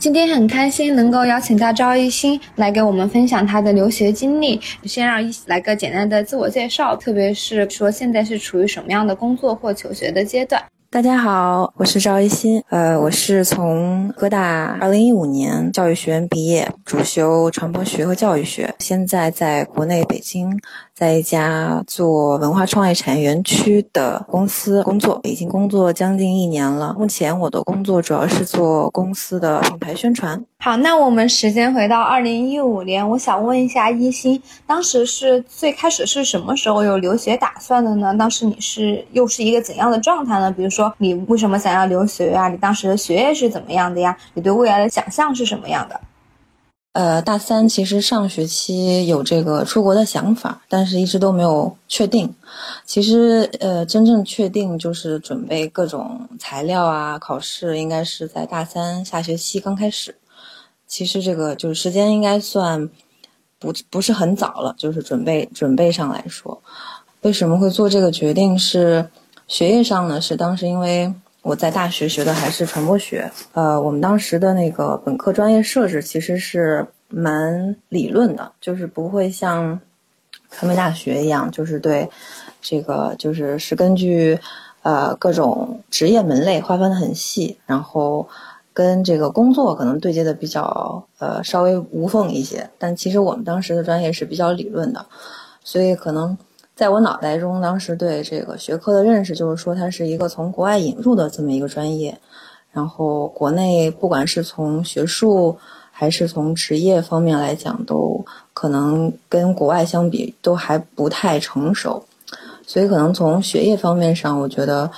今天很开心能够邀请到赵艺兴来给我们分享他的留学经历。先让一来个简单的自我介绍，特别是说现在是处于什么样的工作或求学的阶段。大家好，我是赵一新，呃，我是从哥大二零一五年教育学院毕业，主修传播学和教育学，现在在国内北京，在一家做文化创意产业园区的公司工作，已经工作将近一年了。目前我的工作主要是做公司的品牌宣传。好，那我们时间回到二零一五年，我想问一下一心，当时是最开始是什么时候有留学打算的呢？当时你是又是一个怎样的状态呢？比如说你为什么想要留学啊？你当时的学业是怎么样的呀？你对未来的想象是什么样的？呃，大三其实上学期有这个出国的想法，但是一直都没有确定。其实呃，真正确定就是准备各种材料啊，考试应该是在大三下学期刚开始。其实这个就是时间应该算不不是很早了，就是准备准备上来说，为什么会做这个决定？是学业上呢？是当时因为我在大学学的还是传播学，呃，我们当时的那个本科专业设置其实是蛮理论的，就是不会像传媒大学一样，就是对这个就是是根据呃各种职业门类划分的很细，然后。跟这个工作可能对接的比较呃稍微无缝一些，但其实我们当时的专业是比较理论的，所以可能在我脑袋中，当时对这个学科的认识就是说它是一个从国外引入的这么一个专业，然后国内不管是从学术还是从职业方面来讲，都可能跟国外相比都还不太成熟，所以可能从学业方面上，我觉得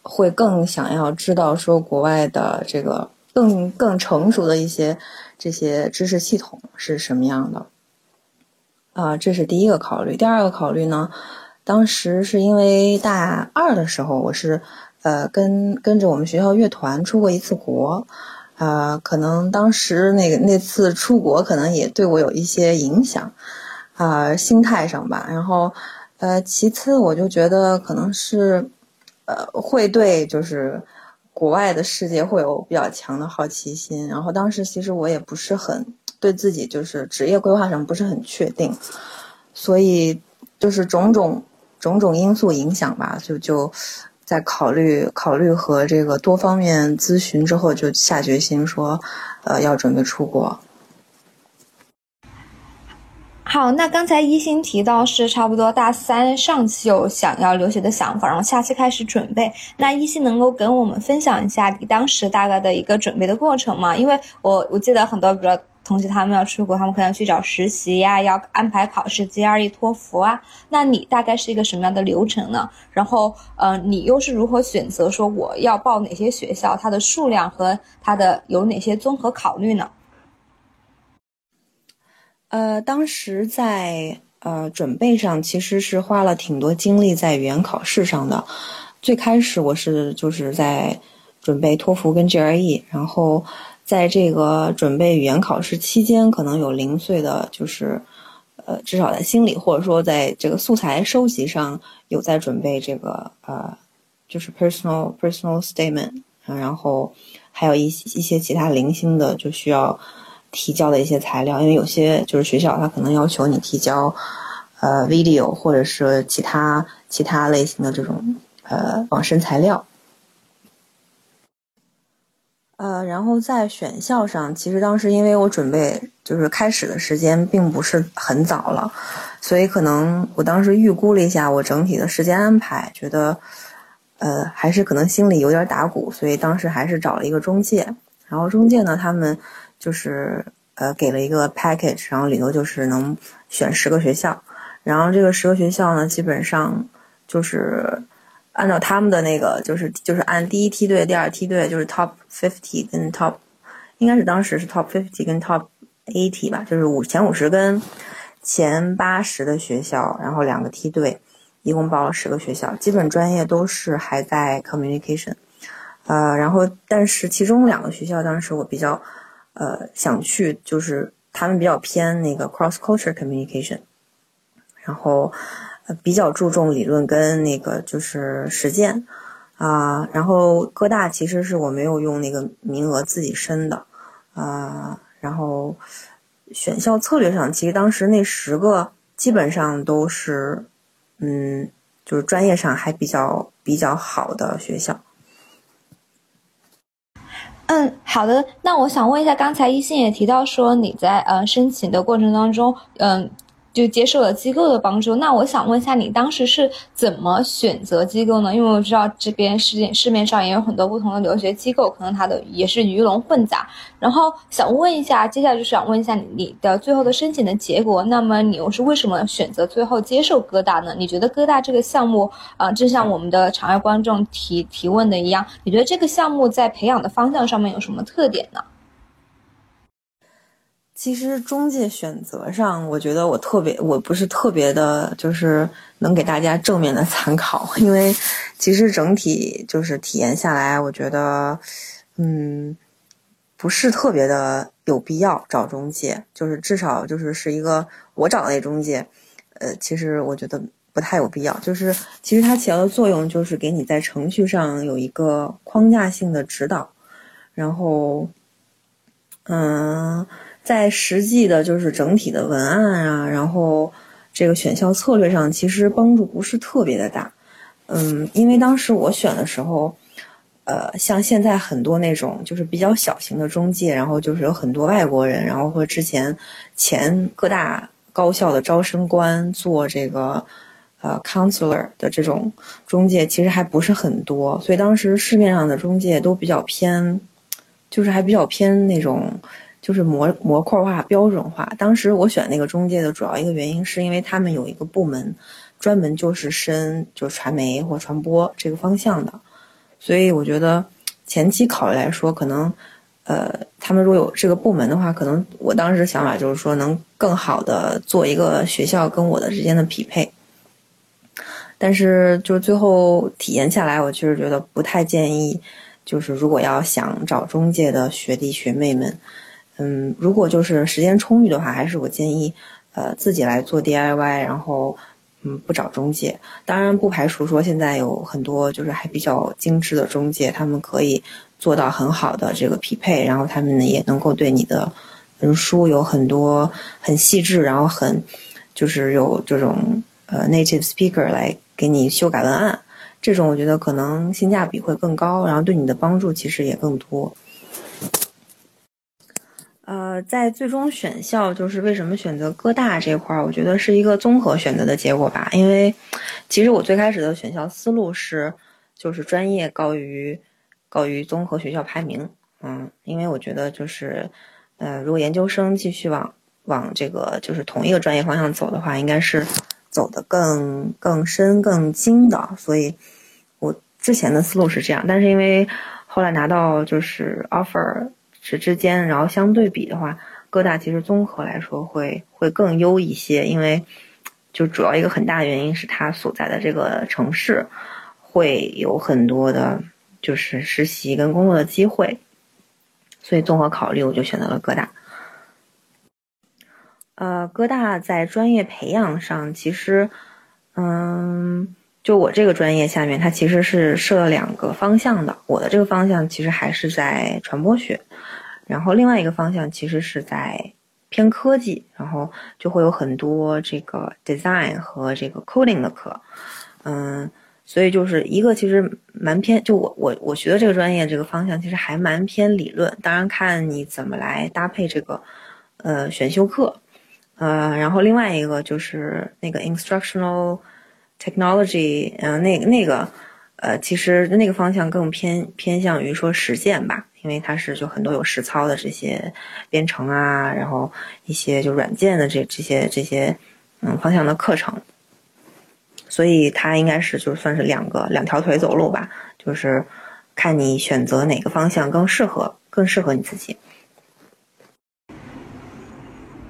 会更想要知道说国外的这个。更更成熟的一些这些知识系统是什么样的？啊，这是第一个考虑。第二个考虑呢，当时是因为大二的时候，我是呃跟跟着我们学校乐团出过一次国，啊，可能当时那个那次出国可能也对我有一些影响，啊，心态上吧。然后呃，其次我就觉得可能是呃会对就是。国外的世界会有比较强的好奇心，然后当时其实我也不是很对自己就是职业规划上不是很确定，所以就是种种种种因素影响吧，就就在考虑考虑和这个多方面咨询之后，就下决心说，呃，要准备出国。好，那刚才一心提到是差不多大三上期有想要留学的想法，然后下期开始准备。那一心能够跟我们分享一下你当时大概的一个准备的过程吗？因为我我记得很多，比如同学他们要出国，他们可能去找实习呀，要安排考试，GRE、托福啊。那你大概是一个什么样的流程呢？然后，呃，你又是如何选择说我要报哪些学校？它的数量和它的有哪些综合考虑呢？呃，当时在呃准备上其实是花了挺多精力在语言考试上的。最开始我是就是在准备托福跟 GRE，然后在这个准备语言考试期间，可能有零碎的，就是呃至少在心里或者说在这个素材收集上有在准备这个呃就是 personal personal statement，然后还有一一些其他零星的就需要。提交的一些材料，因为有些就是学校他可能要求你提交，呃，video 或者是其他其他类型的这种呃网申材料，呃，然后在选校上，其实当时因为我准备就是开始的时间并不是很早了，所以可能我当时预估了一下我整体的时间安排，觉得呃还是可能心里有点打鼓，所以当时还是找了一个中介，然后中介呢他们。就是呃给了一个 package，然后里头就是能选十个学校，然后这个十个学校呢，基本上就是按照他们的那个，就是就是按第一梯队、第二梯队，就是 top fifty 跟 top，应该是当时是 top fifty 跟 top eighty 吧，就是五前五十跟前八十的学校，然后两个梯队，一共报了十个学校，基本专业都是还在 communication，呃，然后但是其中两个学校当时我比较。呃，想去就是他们比较偏那个 cross culture communication，然后呃比较注重理论跟那个就是实践啊。然后哥大其实是我没有用那个名额自己申的啊，然后选校策略上，其实当时那十个基本上都是，嗯，就是专业上还比较比较好的学校。嗯，好的。那我想问一下，刚才一心也提到说你在呃申请的过程当中，嗯。就接受了机构的帮助。那我想问一下，你当时是怎么选择机构呢？因为我知道这边市市面上也有很多不同的留学机构，可能它的也是鱼龙混杂。然后想问一下，接下来就是想问一下你的最后的申请的结果。那么你又是为什么选择最后接受哥大呢？你觉得哥大这个项目，啊，就像我们的场外观众提提问的一样，你觉得这个项目在培养的方向上面有什么特点呢？其实中介选择上，我觉得我特别，我不是特别的，就是能给大家正面的参考，因为其实整体就是体验下来，我觉得，嗯，不是特别的有必要找中介，就是至少就是是一个我找的那中介，呃，其实我觉得不太有必要，就是其实它起到的作用就是给你在程序上有一个框架性的指导，然后，嗯。在实际的，就是整体的文案啊，然后这个选校策略上，其实帮助不是特别的大。嗯，因为当时我选的时候，呃，像现在很多那种就是比较小型的中介，然后就是有很多外国人，然后或之前前各大高校的招生官做这个呃 counselor 的这种中介，其实还不是很多，所以当时市面上的中介都比较偏，就是还比较偏那种。就是模模块化、标准化。当时我选那个中介的主要一个原因，是因为他们有一个部门，专门就是申就传媒或传播这个方向的。所以我觉得前期考虑来说，可能，呃，他们如果有这个部门的话，可能我当时想法就是说，能更好的做一个学校跟我的之间的匹配。但是就是最后体验下来，我确实觉得不太建议，就是如果要想找中介的学弟学妹们。嗯，如果就是时间充裕的话，还是我建议，呃，自己来做 DIY，然后，嗯，不找中介。当然，不排除说现在有很多就是还比较精致的中介，他们可以做到很好的这个匹配，然后他们呢也能够对你的文书有很多很细致，然后很就是有这种呃 native speaker 来给你修改文案，这种我觉得可能性价比会更高，然后对你的帮助其实也更多。在最终选校，就是为什么选择哥大这块儿，我觉得是一个综合选择的结果吧。因为其实我最开始的选校思路是，就是专业高于高于综合学校排名。嗯，因为我觉得就是，呃，如果研究生继续往往这个就是同一个专业方向走的话，应该是走得更更深更精的。所以，我之前的思路是这样，但是因为后来拿到就是 offer。之间，然后相对比的话，哥大其实综合来说会会更优一些，因为就主要一个很大的原因是它所在的这个城市会有很多的，就是实习跟工作的机会，所以综合考虑，我就选择了哥大。呃，哥大在专业培养上，其实，嗯，就我这个专业下面，它其实是设了两个方向的，我的这个方向其实还是在传播学。然后另外一个方向其实是在偏科技，然后就会有很多这个 design 和这个 coding 的课，嗯，所以就是一个其实蛮偏，就我我我学的这个专业这个方向其实还蛮偏理论，当然看你怎么来搭配这个呃选修课，呃，然后另外一个就是那个 instructional technology，嗯，那个那个呃，其实那个方向更偏偏向于说实践吧。因为它是就很多有实操的这些编程啊，然后一些就软件的这这些这些嗯方向的课程，所以它应该是就算是两个两条腿走路吧，就是看你选择哪个方向更适合更适合你自己。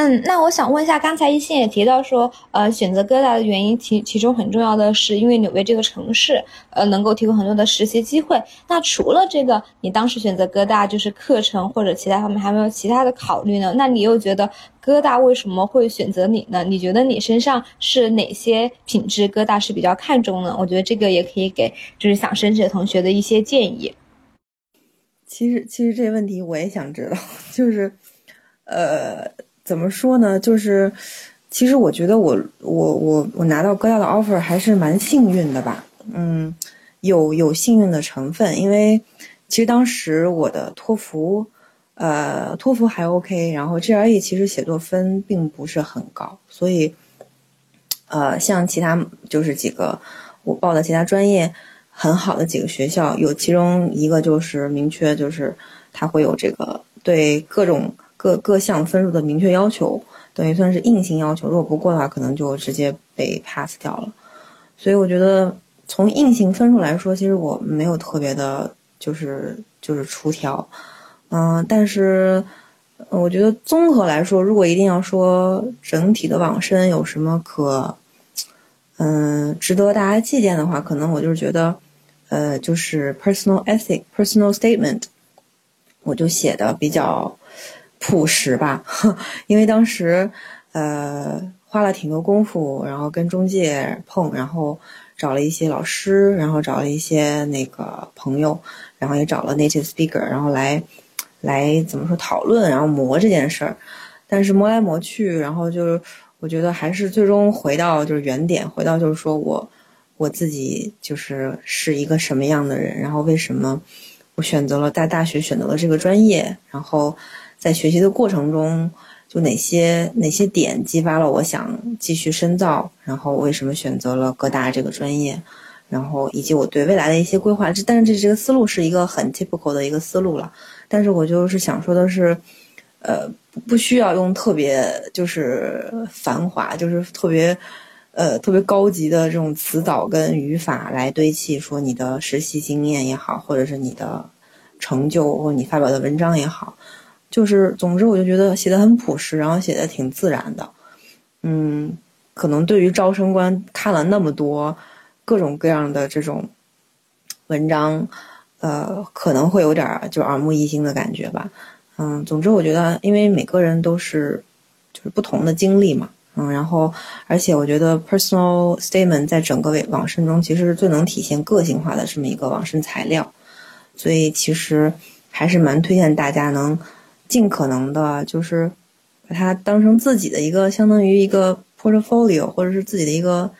嗯，那我想问一下，刚才一心也提到说，呃，选择哥大的原因，其其中很重要的是因为纽约这个城市，呃，能够提供很多的实习机会。那除了这个，你当时选择哥大就是课程或者其他方面，还没有其他的考虑呢？那你又觉得哥大为什么会选择你呢？你觉得你身上是哪些品质哥大是比较看重呢？我觉得这个也可以给就是想申请的同学的一些建议。其实其实这个问题我也想知道，就是呃怎么说呢？就是其实我觉得我我我我拿到哥大的 offer 还是蛮幸运的吧，嗯，有有幸运的成分，因为其实当时我的托福。呃，托福还 OK，然后 GRE 其实写作分并不是很高，所以，呃，像其他就是几个我报的其他专业很好的几个学校，有其中一个就是明确就是它会有这个对各种各各项分数的明确要求，等于算是硬性要求，如果不过的话，可能就直接被 pass 掉了。所以我觉得从硬性分数来说，其实我没有特别的，就是就是出挑。嗯，但是我觉得综合来说，如果一定要说整体的网申有什么可，嗯，值得大家借鉴的话，可能我就是觉得，呃，就是 personal ethic personal statement，我就写的比较朴实吧，因为当时呃花了挺多功夫，然后跟中介碰，然后找了一些老师，然后找了一些那个朋友，然后也找了 native speaker，然后来。来怎么说讨论，然后磨这件事儿，但是磨来磨去，然后就是我觉得还是最终回到就是原点，回到就是说我我自己就是是一个什么样的人，然后为什么我选择了在大学选择了这个专业，然后在学习的过程中就哪些哪些点激发了我想继续深造，然后为什么选择了哥大这个专业，然后以及我对未来的一些规划，这但是这这个思路是一个很 typical 的一个思路了。但是我就是想说的是，呃，不需要用特别就是繁华，就是特别，呃，特别高级的这种词藻跟语法来堆砌说你的实习经验也好，或者是你的成就或你发表的文章也好，就是总之我就觉得写的很朴实，然后写的挺自然的，嗯，可能对于招生官看了那么多各种各样的这种文章。呃，可能会有点就耳目一新的感觉吧，嗯，总之我觉得，因为每个人都是就是不同的经历嘛，嗯，然后而且我觉得 personal statement 在整个网申中其实是最能体现个性化的这么一个网申材料，所以其实还是蛮推荐大家能尽可能的，就是把它当成自己的一个相当于一个 portfolio 或者是自己的一个。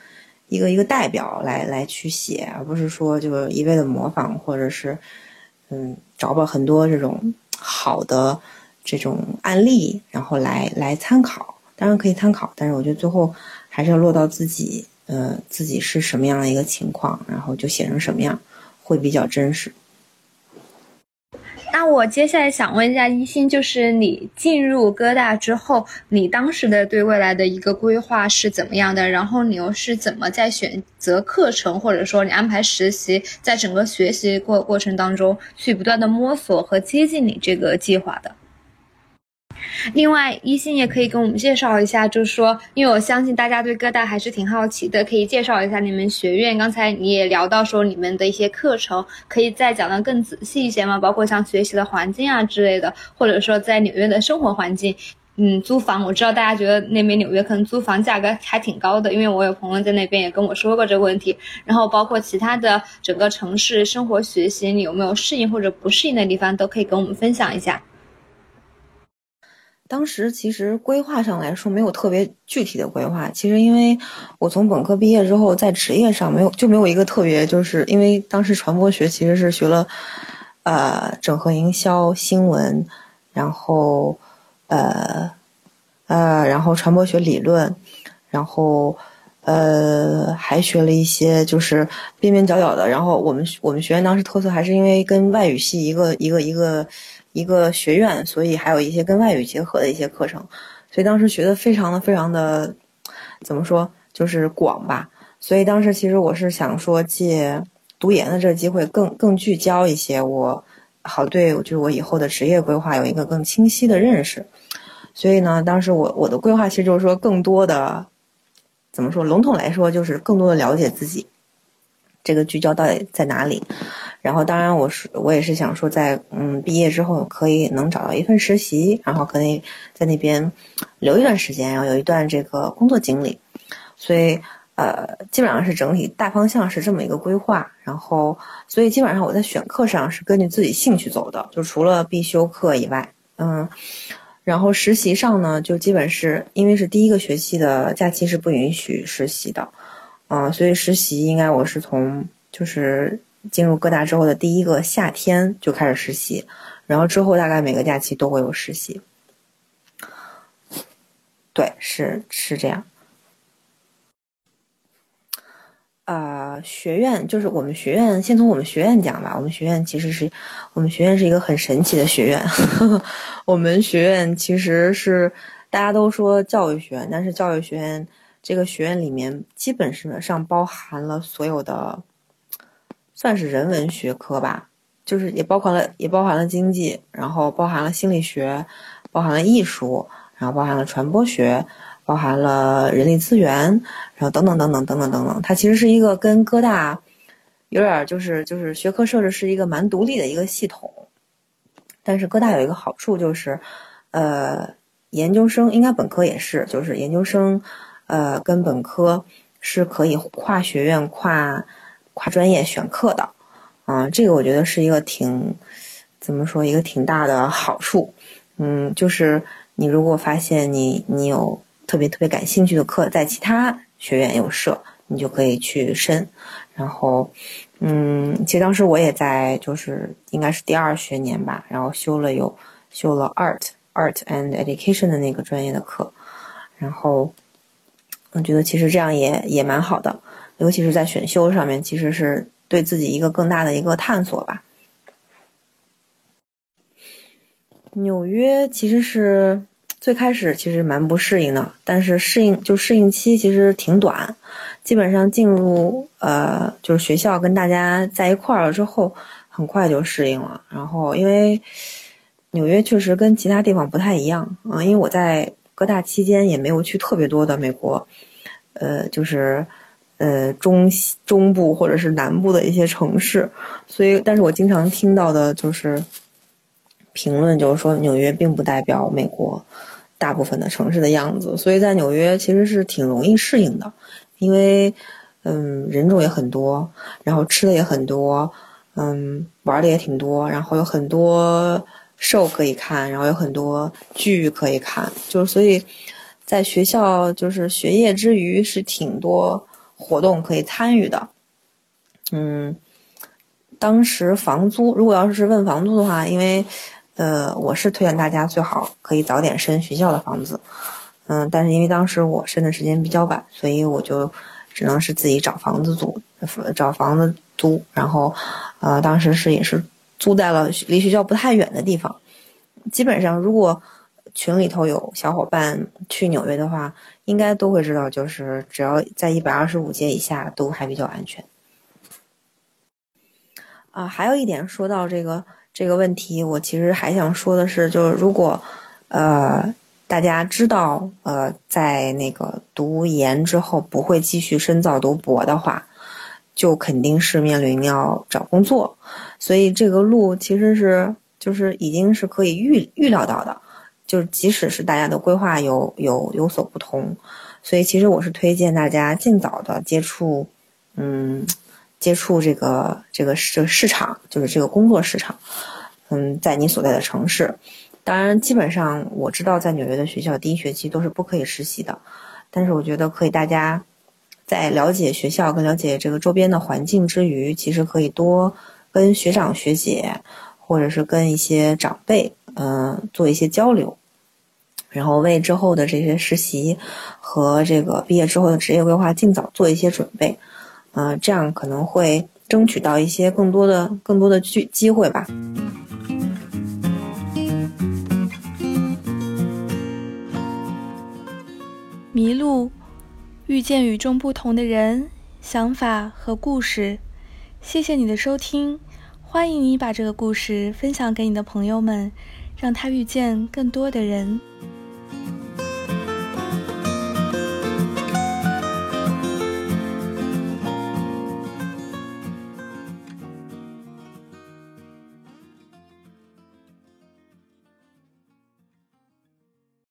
一个一个代表来来去写，而不是说就是一味的模仿，或者是，嗯，找吧很多这种好的这种案例，然后来来参考。当然可以参考，但是我觉得最后还是要落到自己，呃，自己是什么样的一个情况，然后就写成什么样，会比较真实。我接下来想问一下一心，就是你进入哥大之后，你当时的对未来的一个规划是怎么样的？然后你又是怎么在选择课程，或者说你安排实习，在整个学习过过程当中去不断的摸索和接近你这个计划的？另外，一心也可以跟我们介绍一下，就是说，因为我相信大家对各大还是挺好奇的，可以介绍一下你们学院。刚才你也聊到说你们的一些课程，可以再讲的更仔细一些吗？包括像学习的环境啊之类的，或者说在纽约的生活环境，嗯，租房，我知道大家觉得那边纽约可能租房价格还挺高的，因为我有朋友在那边也跟我说过这个问题。然后包括其他的整个城市生活、学习，你有没有适应或者不适应的地方，都可以跟我们分享一下。当时其实规划上来说没有特别具体的规划，其实因为我从本科毕业之后，在职业上没有就没有一个特别，就是因为当时传播学其实是学了，呃，整合营销、新闻，然后呃呃，然后传播学理论，然后呃还学了一些就是边边角角的，然后我们我们学院当时特色还是因为跟外语系一个一个一个。一个学院，所以还有一些跟外语结合的一些课程，所以当时学的非常的非常的，怎么说，就是广吧。所以当时其实我是想说，借读研的这个机会，更更聚焦一些，我好对，就是我以后的职业规划有一个更清晰的认识。所以呢，当时我我的规划其实就是说，更多的，怎么说，笼统来说，就是更多的了解自己，这个聚焦到底在哪里。然后，当然，我是我也是想说，在嗯毕业之后可以能找到一份实习，然后可以在那边留一段时间，然后有一段这个工作经历。所以，呃，基本上是整体大方向是这么一个规划，然后所以基本上我在选课上是根据自己兴趣走的，就除了必修课以外，嗯，然后实习上呢，就基本是因为是第一个学期的假期是不允许实习的，嗯，所以实习应该我是从就是进入各大之后的第一个夏天就开始实习，然后之后大概每个假期都会有实习，对，是是这样。呃，学院就是我们学院，先从我们学院讲吧。我们学院其实是我们学院是一个很神奇的学院。我们学院其实是大家都说教育学院，但是教育学院这个学院里面基本上包含了所有的，算是人文学科吧，就是也包括了也包含了经济，然后包含了心理学，包含了艺术，然后包含了传播学。包含了人力资源，然后等等等等等等等等，它其实是一个跟哥大有点就是就是学科设置是一个蛮独立的一个系统。但是哥大有一个好处就是，呃，研究生应该本科也是，就是研究生，呃，跟本科是可以跨学院、跨跨专业选课的。啊，这个我觉得是一个挺怎么说一个挺大的好处。嗯，就是你如果发现你你有。特别特别感兴趣的课，在其他学院有设，你就可以去申。然后，嗯，其实当时我也在，就是应该是第二学年吧，然后修了有修了 art art and education 的那个专业的课。然后，我觉得其实这样也也蛮好的，尤其是在选修上面，其实是对自己一个更大的一个探索吧。纽约其实是。最开始其实蛮不适应的，但是适应就适应期其实挺短，基本上进入呃就是学校跟大家在一块儿了之后，很快就适应了。然后因为纽约确实跟其他地方不太一样啊，因为我在各大期间也没有去特别多的美国，呃就是呃中西中部或者是南部的一些城市，所以但是我经常听到的就是评论就是说纽约并不代表美国。大部分的城市的样子，所以在纽约其实是挺容易适应的，因为，嗯，人种也很多，然后吃的也很多，嗯，玩的也挺多，然后有很多兽可以看，然后有很多剧可以看，就是所以，在学校就是学业之余是挺多活动可以参与的，嗯，当时房租如果要是问房租的话，因为。呃，我是推荐大家最好可以早点申学校的房子，嗯，但是因为当时我申的时间比较晚，所以我就只能是自己找房子租，找房子租，然后，呃，当时是也是租在了离学校不太远的地方。基本上，如果群里头有小伙伴去纽约的话，应该都会知道，就是只要在一百二十五街以下都还比较安全。啊，还有一点说到这个。这个问题，我其实还想说的是，就是如果，呃，大家知道，呃，在那个读研之后不会继续深造读博的话，就肯定是面临要找工作，所以这个路其实是就是已经是可以预预料到的，就是即使是大家的规划有有有所不同，所以其实我是推荐大家尽早的接触，嗯。接触这个这个市市场，就是这个工作市场，嗯，在你所在的城市，当然，基本上我知道在纽约的学校第一学期都是不可以实习的，但是我觉得可以，大家在了解学校跟了解这个周边的环境之余，其实可以多跟学长学姐或者是跟一些长辈，嗯，做一些交流，然后为之后的这些实习和这个毕业之后的职业规划尽早做一些准备。嗯，这样可能会争取到一些更多的、更多的机机会吧。迷路，遇见与众不同的人、想法和故事。谢谢你的收听，欢迎你把这个故事分享给你的朋友们，让他遇见更多的人。